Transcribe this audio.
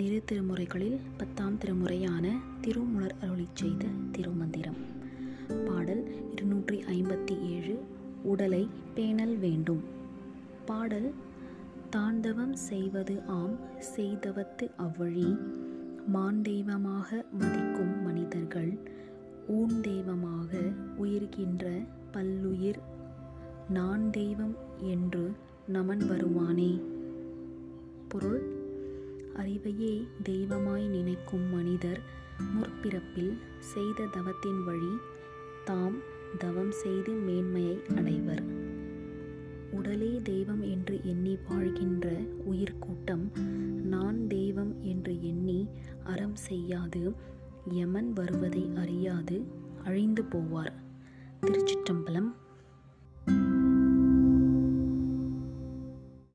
இரு திருமுறைகளில் பத்தாம் திருமுறையான திருமுலர் அருளி செய்த திருமந்திரம். பாடல் இருநூற்றி ஐம்பத்தி ஏழு உடலை பேணல் வேண்டும். பாடல் தாண்டவம் செய்வது ஆம் செய்தவத்து அவ்வழி மான் தெய்வமாக மதிக்கும் மனிதர்கள் ஊன் தெய்வமாக உயிர்கின்ற பல்லுயிர் நான் தெய்வம் என்று நமன் வருவானே. பொருள். அறிவையே தெய்வமாய் நினைக்கும் மனிதர் முற்பிறப்பில் செய்த தவத்தின் வழி தாம் தவம் செய்து மேன்மையை அடைவர். உடலே தெய்வம் என்று எண்ணி வாழ்கின்ற உயிர்கூட்டம் நான் தெய்வம் என்று எண்ணி அறம் செய்யாது யமன் வருவதை அறியாது அழிந்து போவார். திருச்சிற்றம்பலம்